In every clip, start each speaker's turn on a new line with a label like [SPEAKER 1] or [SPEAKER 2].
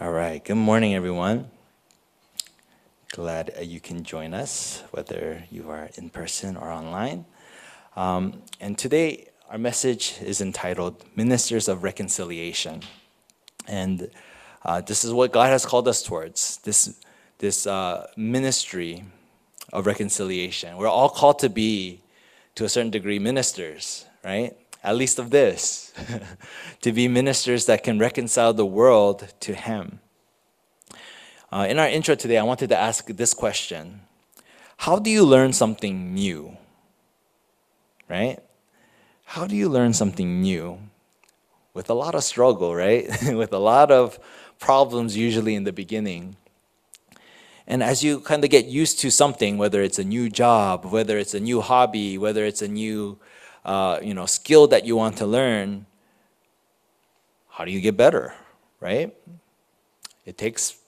[SPEAKER 1] All right. Good morning, everyone. Glad uh, you can join us, whether you are in person or online. Um, and today, our message is entitled Ministers of Reconciliation. And uh, this is what God has called us towards this, this uh, ministry of reconciliation. We're all called to be, to a certain degree, ministers, right? At least of this, to be ministers that can reconcile the world to Him. Uh, in our intro today, I wanted to ask this question How do you learn something new? Right? How do you learn something new? With a lot of struggle, right? With a lot of problems, usually in the beginning. And as you kind of get used to something, whether it's a new job, whether it's a new hobby, whether it's a new uh, you know, skill that you want to learn, how do you get better, right? It takes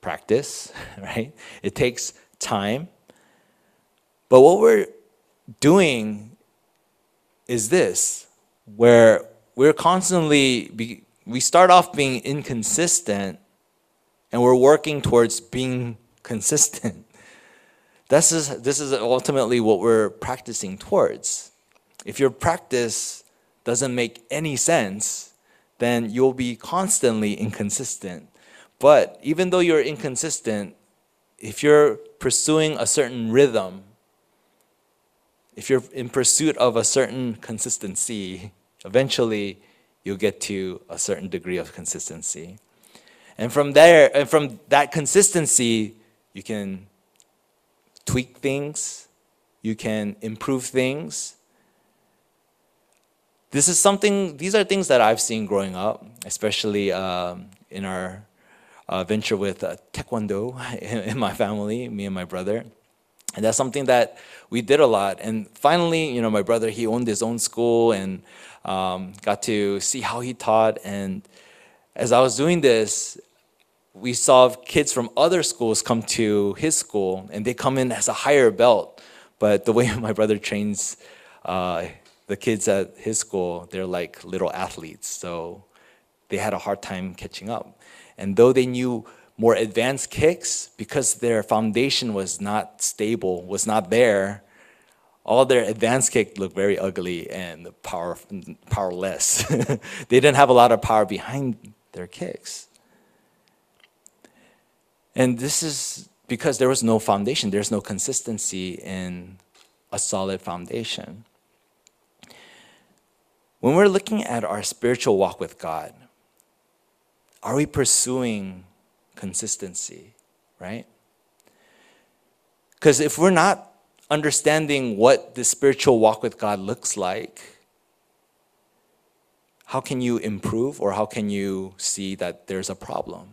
[SPEAKER 1] practice, right? It takes time. But what we're doing is this, where we're constantly, be, we start off being inconsistent and we're working towards being consistent. This is, this is ultimately what we're practicing towards. If your practice doesn't make any sense, then you'll be constantly inconsistent. But even though you're inconsistent, if you're pursuing a certain rhythm, if you're in pursuit of a certain consistency, eventually you'll get to a certain degree of consistency. And from there, and from that consistency, you can tweak things, you can improve things, this is something, these are things that I've seen growing up, especially um, in our uh, venture with uh, Taekwondo in, in my family, me and my brother. And that's something that we did a lot. And finally, you know, my brother, he owned his own school and um, got to see how he taught. And as I was doing this, we saw kids from other schools come to his school and they come in as a higher belt. But the way my brother trains uh, the kids at his school, they're like little athletes. So they had a hard time catching up. And though they knew more advanced kicks, because their foundation was not stable, was not there, all their advanced kick looked very ugly and power, powerless. they didn't have a lot of power behind their kicks. And this is because there was no foundation, there's no consistency in a solid foundation. When we're looking at our spiritual walk with God, are we pursuing consistency, right? Because if we're not understanding what the spiritual walk with God looks like, how can you improve or how can you see that there's a problem?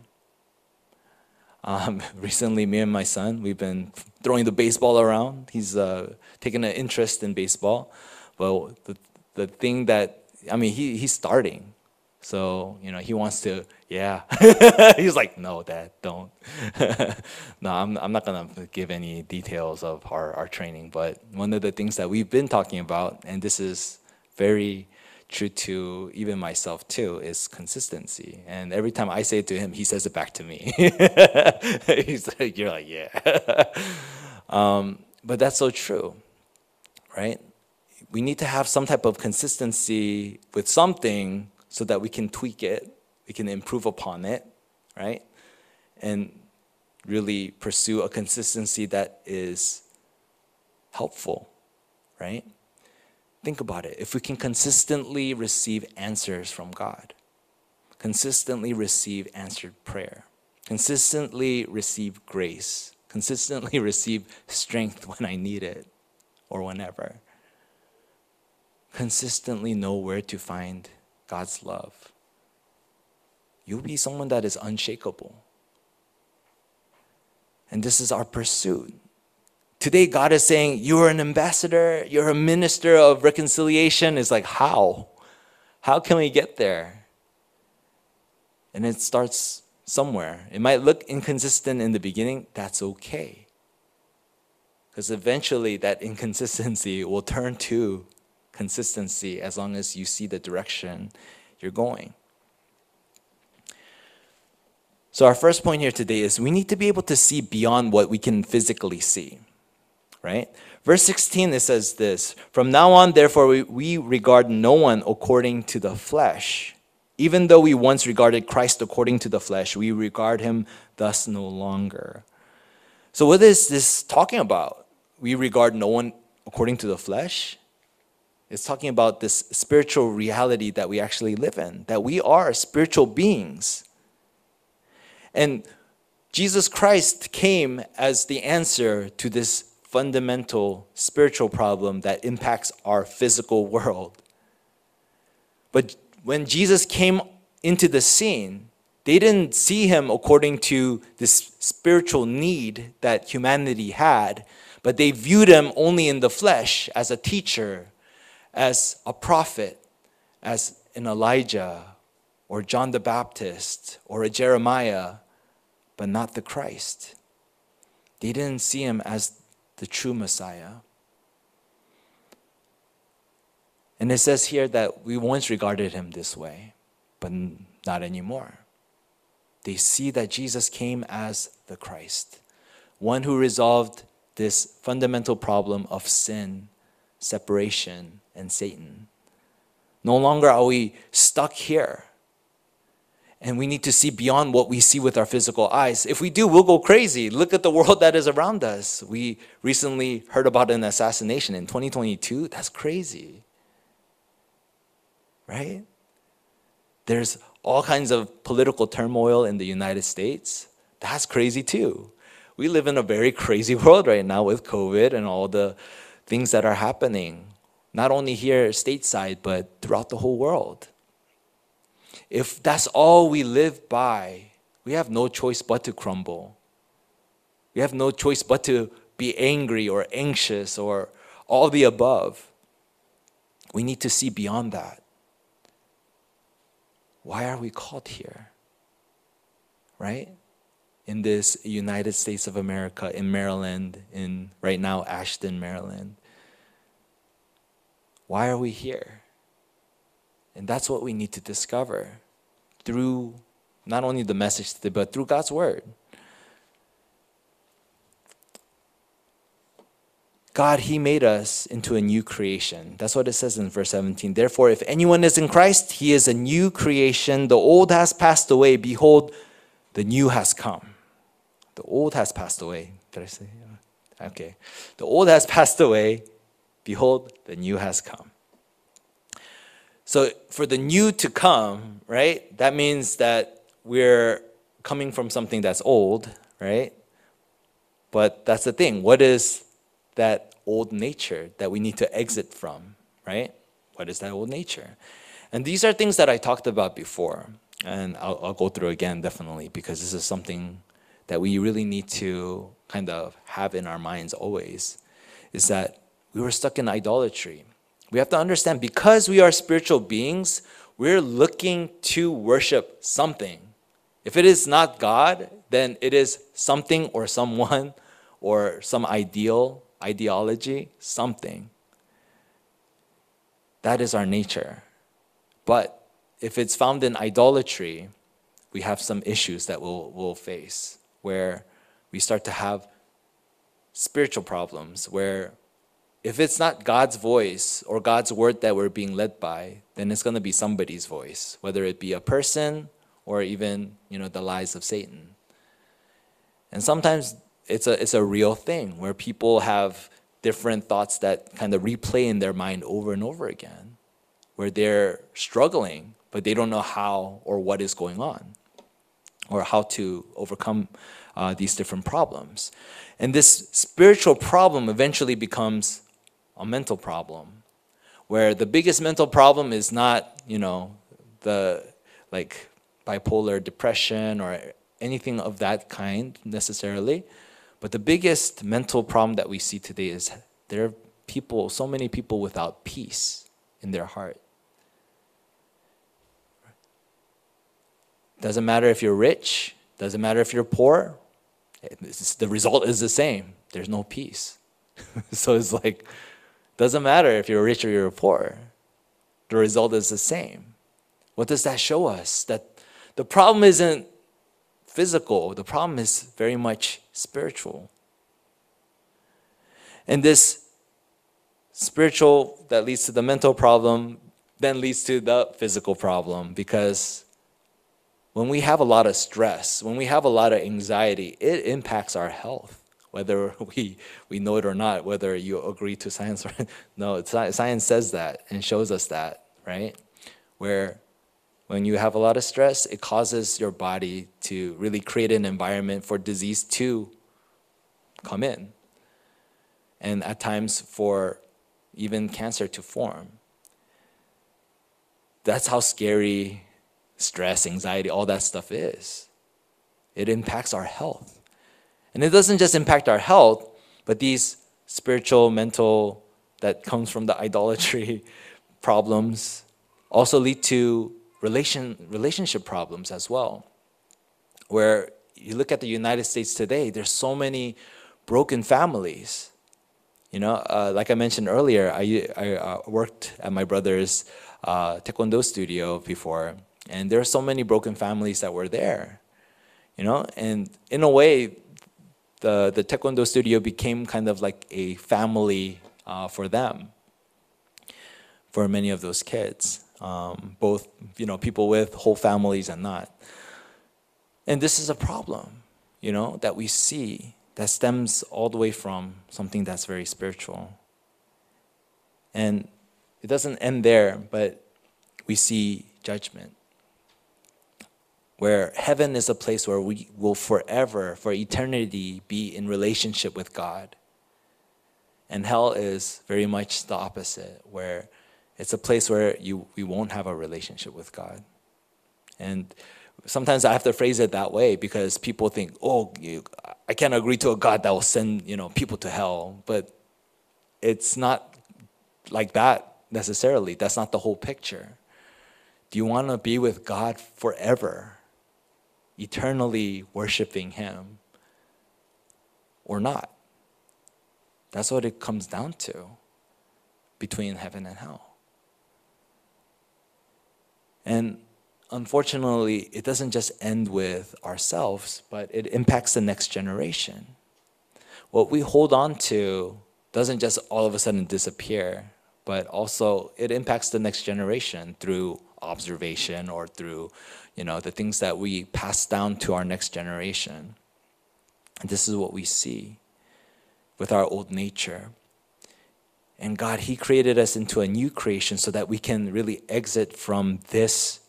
[SPEAKER 1] Um, recently, me and my son, we've been throwing the baseball around. He's uh, taken an interest in baseball. Well, the, the thing that I mean, he he's starting, so you know he wants to. Yeah, he's like, no, Dad, don't. no, I'm I'm not gonna give any details of our our training, but one of the things that we've been talking about, and this is very true to even myself too is consistency. And every time i say it to him he says it back to me. He's like you're like yeah. Um, but that's so true right we need to have some type of consistency with something so that we can tweak it, we can improve upon it, right? And really pursue a consistency that is helpful, right? Think about it. If we can consistently receive answers from God, consistently receive answered prayer, consistently receive grace, consistently receive strength when I need it or whenever consistently know where to find God's love, you'll be someone that is unshakable. And this is our pursuit. Today, God is saying, You're an ambassador, you're a minister of reconciliation. It's like, How? How can we get there? And it starts somewhere. It might look inconsistent in the beginning, that's okay. Because eventually, that inconsistency will turn to consistency as long as you see the direction you're going. So, our first point here today is we need to be able to see beyond what we can physically see, right? Verse 16, it says this From now on, therefore, we, we regard no one according to the flesh. Even though we once regarded Christ according to the flesh, we regard him thus no longer. So, what is this talking about? We regard no one according to the flesh? It's talking about this spiritual reality that we actually live in, that we are spiritual beings. And Jesus Christ came as the answer to this fundamental spiritual problem that impacts our physical world. But when Jesus came into the scene, they didn't see him according to this spiritual need that humanity had, but they viewed him only in the flesh as a teacher, as a prophet, as an Elijah or John the Baptist or a Jeremiah, but not the Christ. They didn't see him as the true Messiah. And it says here that we once regarded him this way, but not anymore. They see that Jesus came as the Christ, one who resolved this fundamental problem of sin, separation, and Satan. No longer are we stuck here. And we need to see beyond what we see with our physical eyes. If we do, we'll go crazy. Look at the world that is around us. We recently heard about an assassination in 2022. That's crazy. Right? There's all kinds of political turmoil in the United States. That's crazy too. We live in a very crazy world right now with COVID and all the things that are happening, not only here stateside, but throughout the whole world. If that's all we live by, we have no choice but to crumble. We have no choice but to be angry or anxious or all the above. We need to see beyond that. Why are we called here? Right? In this United States of America, in Maryland, in right now, Ashton, Maryland. Why are we here? And that's what we need to discover through not only the message today, but through God's word. God, He made us into a new creation. That's what it says in verse 17. Therefore, if anyone is in Christ, he is a new creation. The old has passed away. Behold, the new has come. The old has passed away. Did I say? Uh, okay. The old has passed away. Behold, the new has come. So, for the new to come, right, that means that we're coming from something that's old, right? But that's the thing. What is that old nature that we need to exit from, right? What is that old nature? And these are things that I talked about before, and I'll, I'll go through again definitely because this is something that we really need to kind of have in our minds always is that we were stuck in idolatry. We have to understand because we are spiritual beings, we're looking to worship something. If it is not God, then it is something or someone or some ideal ideology, something. That is our nature. But if it's found in idolatry, we have some issues that we'll, we'll face where we start to have spiritual problems where if it's not God's voice or God's word that we're being led by, then it's going to be somebody's voice, whether it be a person or even, you know, the lies of Satan. And sometimes it's a, it's a real thing where people have different thoughts that kind of replay in their mind over and over again, where they're struggling, but they don't know how or what is going on, or how to overcome uh, these different problems. And this spiritual problem eventually becomes a mental problem, where the biggest mental problem is not, you know, the like bipolar depression or anything of that kind necessarily but the biggest mental problem that we see today is there are people, so many people without peace in their heart. Doesn't matter if you're rich, doesn't matter if you're poor, the result is the same. There's no peace. so it's like, doesn't matter if you're rich or you're poor, the result is the same. What does that show us? That the problem isn't physical, the problem is very much spiritual. And this spiritual that leads to the mental problem then leads to the physical problem because when we have a lot of stress, when we have a lot of anxiety, it impacts our health, whether we, we know it or not, whether you agree to science or no, science says that and shows us that, right? Where when you have a lot of stress, it causes your body to really create an environment for disease to come in. And at times for even cancer to form. That's how scary stress, anxiety, all that stuff is. It impacts our health. And it doesn't just impact our health, but these spiritual, mental, that comes from the idolatry problems also lead to relation, relationship problems as well. Where you look at the United States today, there's so many broken families. You know, uh, like I mentioned earlier, I, I uh, worked at my brother's uh, taekwondo studio before, and there are so many broken families that were there, you know, and in a way, the, the taekwondo studio became kind of like a family uh, for them, for many of those kids, um, both, you know, people with whole families and not. And this is a problem, you know, that we see that stems all the way from something that's very spiritual. And it doesn't end there, but we see judgment. Where heaven is a place where we will forever, for eternity, be in relationship with God. And hell is very much the opposite, where it's a place where you, we won't have a relationship with God. And sometimes I have to phrase it that way because people think, oh, you, I can't agree to a God that will send you know, people to hell. But it's not like that necessarily. That's not the whole picture. Do you want to be with God forever, eternally worshiping Him, or not? That's what it comes down to between heaven and hell. And unfortunately, it doesn't just end with ourselves, but it impacts the next generation. What we hold on to doesn't just all of a sudden disappear but also it impacts the next generation through observation or through you know the things that we pass down to our next generation. And this is what we see with our old nature. And god he created us into a new creation so that we can really exit from this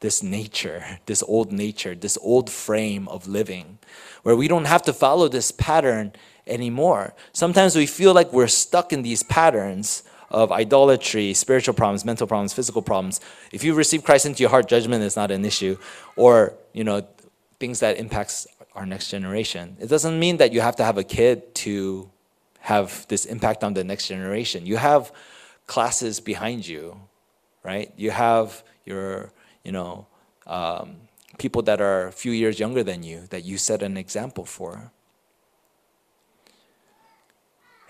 [SPEAKER 1] this nature this old nature this old frame of living where we don't have to follow this pattern anymore. Sometimes we feel like we're stuck in these patterns of idolatry, spiritual problems, mental problems, physical problems. If you receive Christ into your heart, judgment is not an issue, or you know things that impacts our next generation. It doesn't mean that you have to have a kid to have this impact on the next generation. You have classes behind you, right? You have your you know um, people that are a few years younger than you that you set an example for.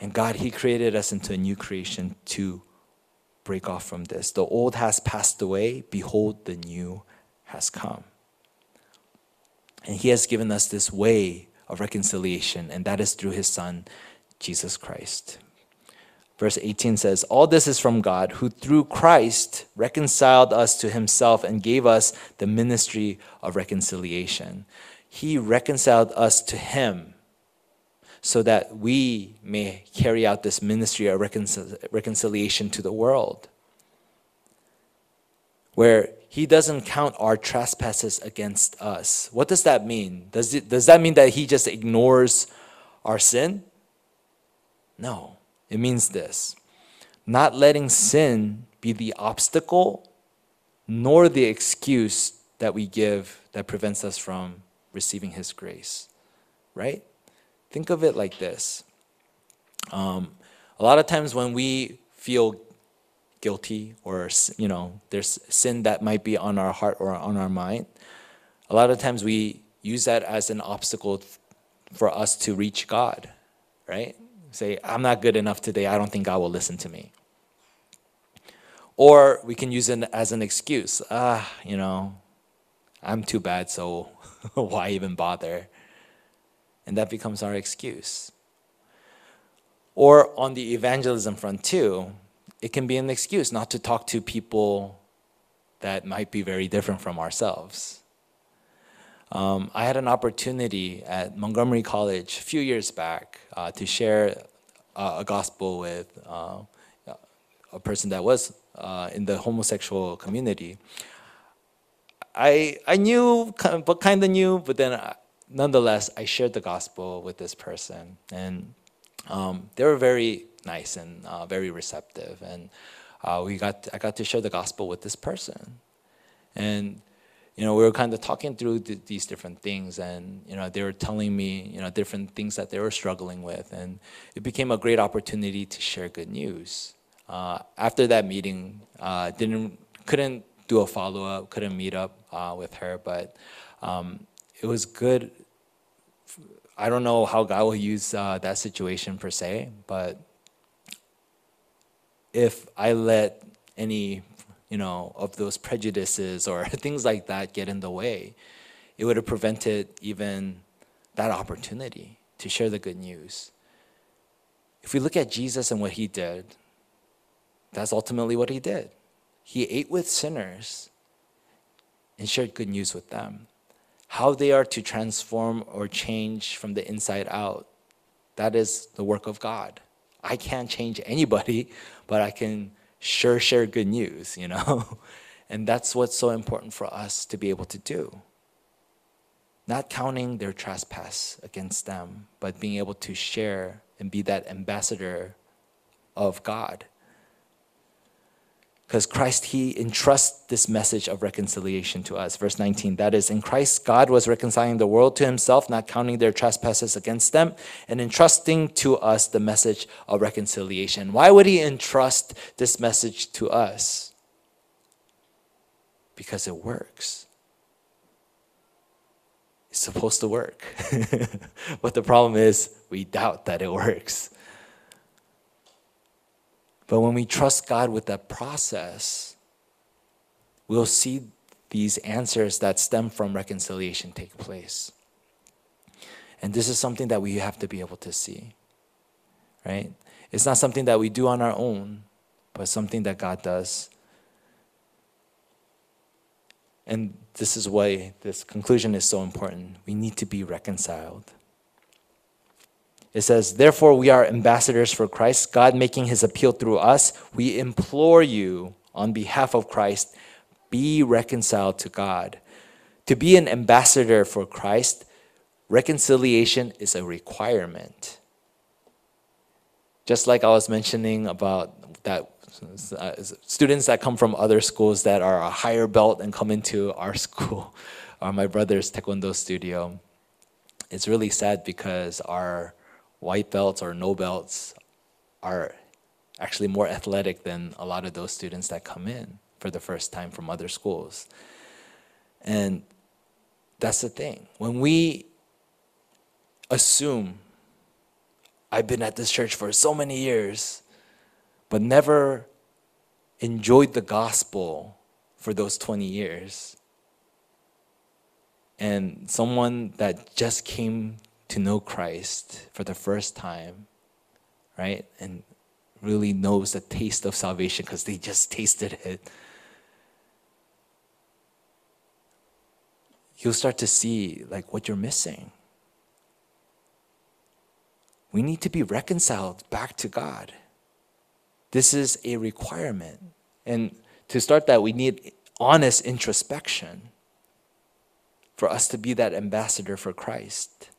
[SPEAKER 1] And God, He created us into a new creation to break off from this. The old has passed away, behold, the new has come. And He has given us this way of reconciliation, and that is through His Son, Jesus Christ. Verse 18 says, All this is from God, who through Christ reconciled us to Himself and gave us the ministry of reconciliation. He reconciled us to Him so that we may carry out this ministry of reconciliation to the world. Where he doesn't count our trespasses against us. What does that mean? Does, it, does that mean that he just ignores our sin? No, it means this not letting sin be the obstacle nor the excuse that we give that prevents us from receiving his grace, right? Think of it like this. Um, a lot of times when we feel guilty or you know there's sin that might be on our heart or on our mind, a lot of times we use that as an obstacle for us to reach God, right? Say, I'm not good enough today. I don't think God will listen to me. Or we can use it as an excuse. Ah, you know, I'm too bad, so why even bother? And that becomes our excuse. Or on the evangelism front, too, it can be an excuse not to talk to people that might be very different from ourselves. Um, I had an opportunity at Montgomery College a few years back uh, to share uh, a gospel with uh, a person that was uh, in the homosexual community. I, I knew, but kind of knew, but then nonetheless, I shared the gospel with this person. And um, they were very nice and uh, very receptive. And uh, we got, I got to share the gospel with this person. And you know, we were kind of talking through th- these different things, and you know, they were telling me, you know, different things that they were struggling with, and it became a great opportunity to share good news. Uh, after that meeting, uh, didn't couldn't do a follow up, couldn't meet up uh, with her, but um, it was good. I don't know how God will use uh, that situation per se, but if I let any you know, of those prejudices or things like that get in the way, it would have prevented even that opportunity to share the good news. If we look at Jesus and what he did, that's ultimately what he did. He ate with sinners and shared good news with them. How they are to transform or change from the inside out, that is the work of God. I can't change anybody, but I can sure share good news, you know? and that's what's so important for us to be able to do. Not counting their trespass against them, but being able to share and be that ambassador of God. Because Christ, He entrusts this message of reconciliation to us. Verse 19, that is, in Christ, God was reconciling the world to Himself, not counting their trespasses against them, and entrusting to us the message of reconciliation. Why would He entrust this message to us? Because it works. It's supposed to work. but the problem is, we doubt that it works. But when we trust God with that process, we'll see these answers that stem from reconciliation take place. And this is something that we have to be able to see, right? It's not something that we do on our own, but something that God does. And this is why this conclusion is so important. We need to be reconciled. It says, Therefore, we are ambassadors for Christ, God making his appeal through us. We implore you on behalf of Christ, be reconciled to God. To be an ambassador for Christ, reconciliation is a requirement. Just like I was mentioning about that uh, students that come from other schools that are a higher belt and come into our school, or my brother's taekwondo studio. It's really sad because our white belts or no belts are actually more athletic than a lot of those students that come in for the first time from other schools. And that's the thing. When we assume, I've been at this church for so many years, but never enjoyed the gospel for those 20 years, and someone that just came to know Christ for the first time, right? And really knows the taste of salvation because they just tasted it. You'll start to see like what you're missing. We need to be reconciled back to God. This is a requirement. And to start that, we need honest introspection for us to be that ambassador for Christ.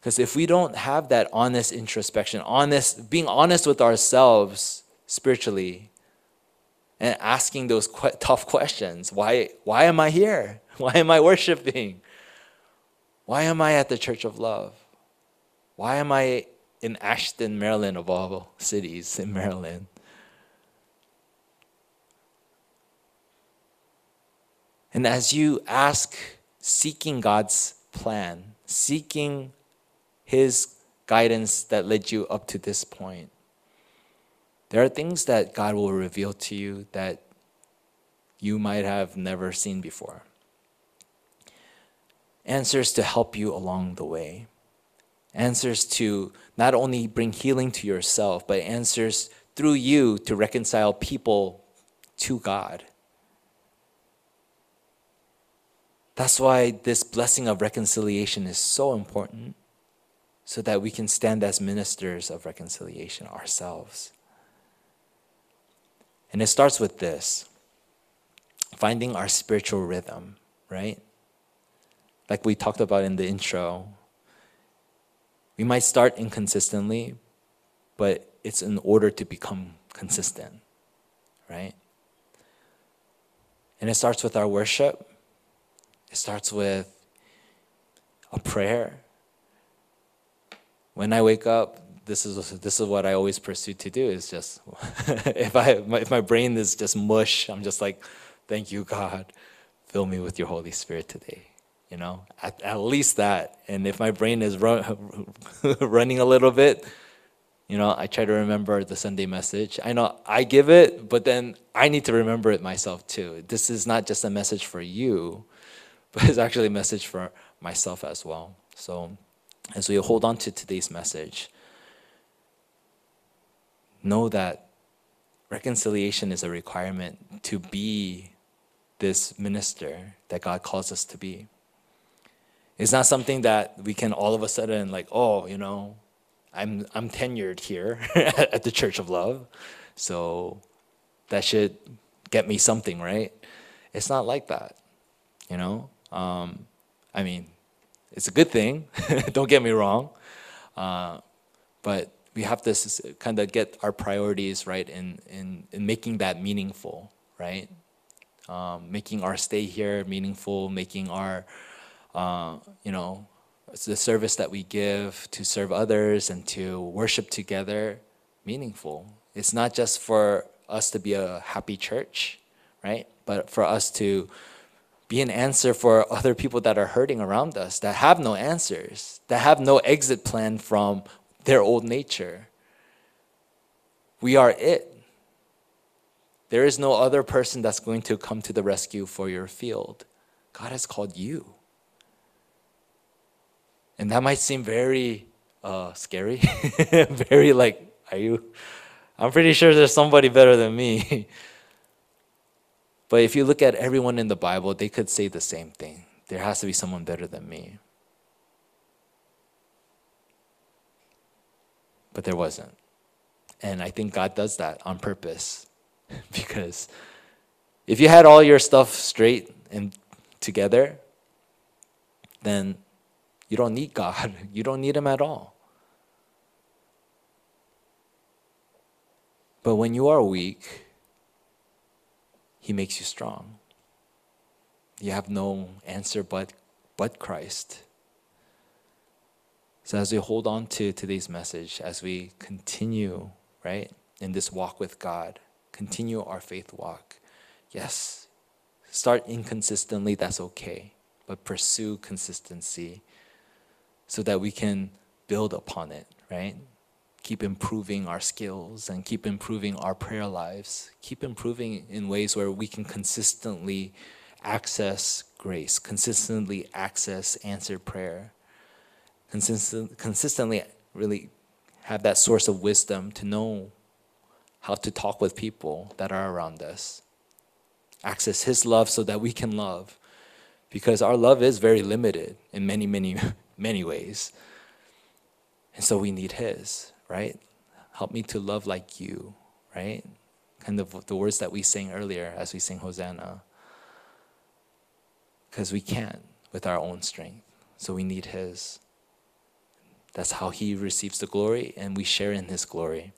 [SPEAKER 1] Because if we don't have that honest introspection, honest, being honest with ourselves spiritually, and asking those tough questions why, why am I here? Why am I worshiping? Why am I at the Church of Love? Why am I in Ashton, Maryland, of all cities in Maryland? And as you ask, seeking God's plan, seeking his guidance that led you up to this point. There are things that God will reveal to you that you might have never seen before. answers to help you along the way, answers to not only bring healing to yourself, but answers through you to reconcile people to God. That's why this blessing of reconciliation is so important, so that we can stand as ministers of reconciliation ourselves. And it starts with this finding our spiritual rhythm, right? Like we talked about in the intro. We might start inconsistently, but it's in order to become consistent, right? And it starts with our worship, it starts with a prayer. When I wake up, this is this is what I always pursue to do. Is just if I if my brain is just mush, I'm just like, thank you God, fill me with your Holy Spirit today. You know, at, at least that. And if my brain is run, running a little bit, you know, I try to remember the Sunday message. I know I give it, but then I need to remember it myself too. This is not just a message for you, but it's actually a message for myself as well. So, as we hold on to today's message, know that reconciliation is a requirement to be this minister that God calls us to be. It's not something that we can all of a sudden like, oh, you know, I'm I'm tenured here at the Church of Love, so that should get me something, right? It's not like that, you know. Um, I mean, it's a good thing. Don't get me wrong, uh, but we have to kind of get our priorities right in in in making that meaningful, right? Um, making our stay here meaningful, making our uh, you know the service that we give to serve others and to worship together meaningful. It's not just for us to be a happy church, right? But for us to be an answer for other people that are hurting around us, that have no answers, that have no exit plan from their old nature. We are it. There is no other person that's going to come to the rescue for your field. God has called you. And that might seem very uh, scary, very like, are you? I'm pretty sure there's somebody better than me. but if you look at everyone in the Bible, they could say the same thing. There has to be someone better than me. But there wasn't. And I think God does that on purpose because if you had all your stuff straight and together, then you don't need God. You don't need Him at all. But when you are weak, He makes you strong. You have no answer but, but Christ. So as we hold on to today's message, as we continue, right, in this walk with God, continue our faith walk, yes, start inconsistently, that's okay, but pursue consistency so that we can build upon it, right? Keep improving our skills and keep improving our prayer lives. Keep improving in ways where we can consistently access grace, consistently access answered prayer, consistent, consistently really have that source of wisdom to know how to talk with people that are around us. Access His love so that we can love. Because our love is very limited in many, many many ways. And so we need His, right? Help me to love like you, right? Kind of the words that we sang earlier as we sing Hosanna. Because we can't with our own strength. So we need His. That's how He receives the glory, and we share in His glory.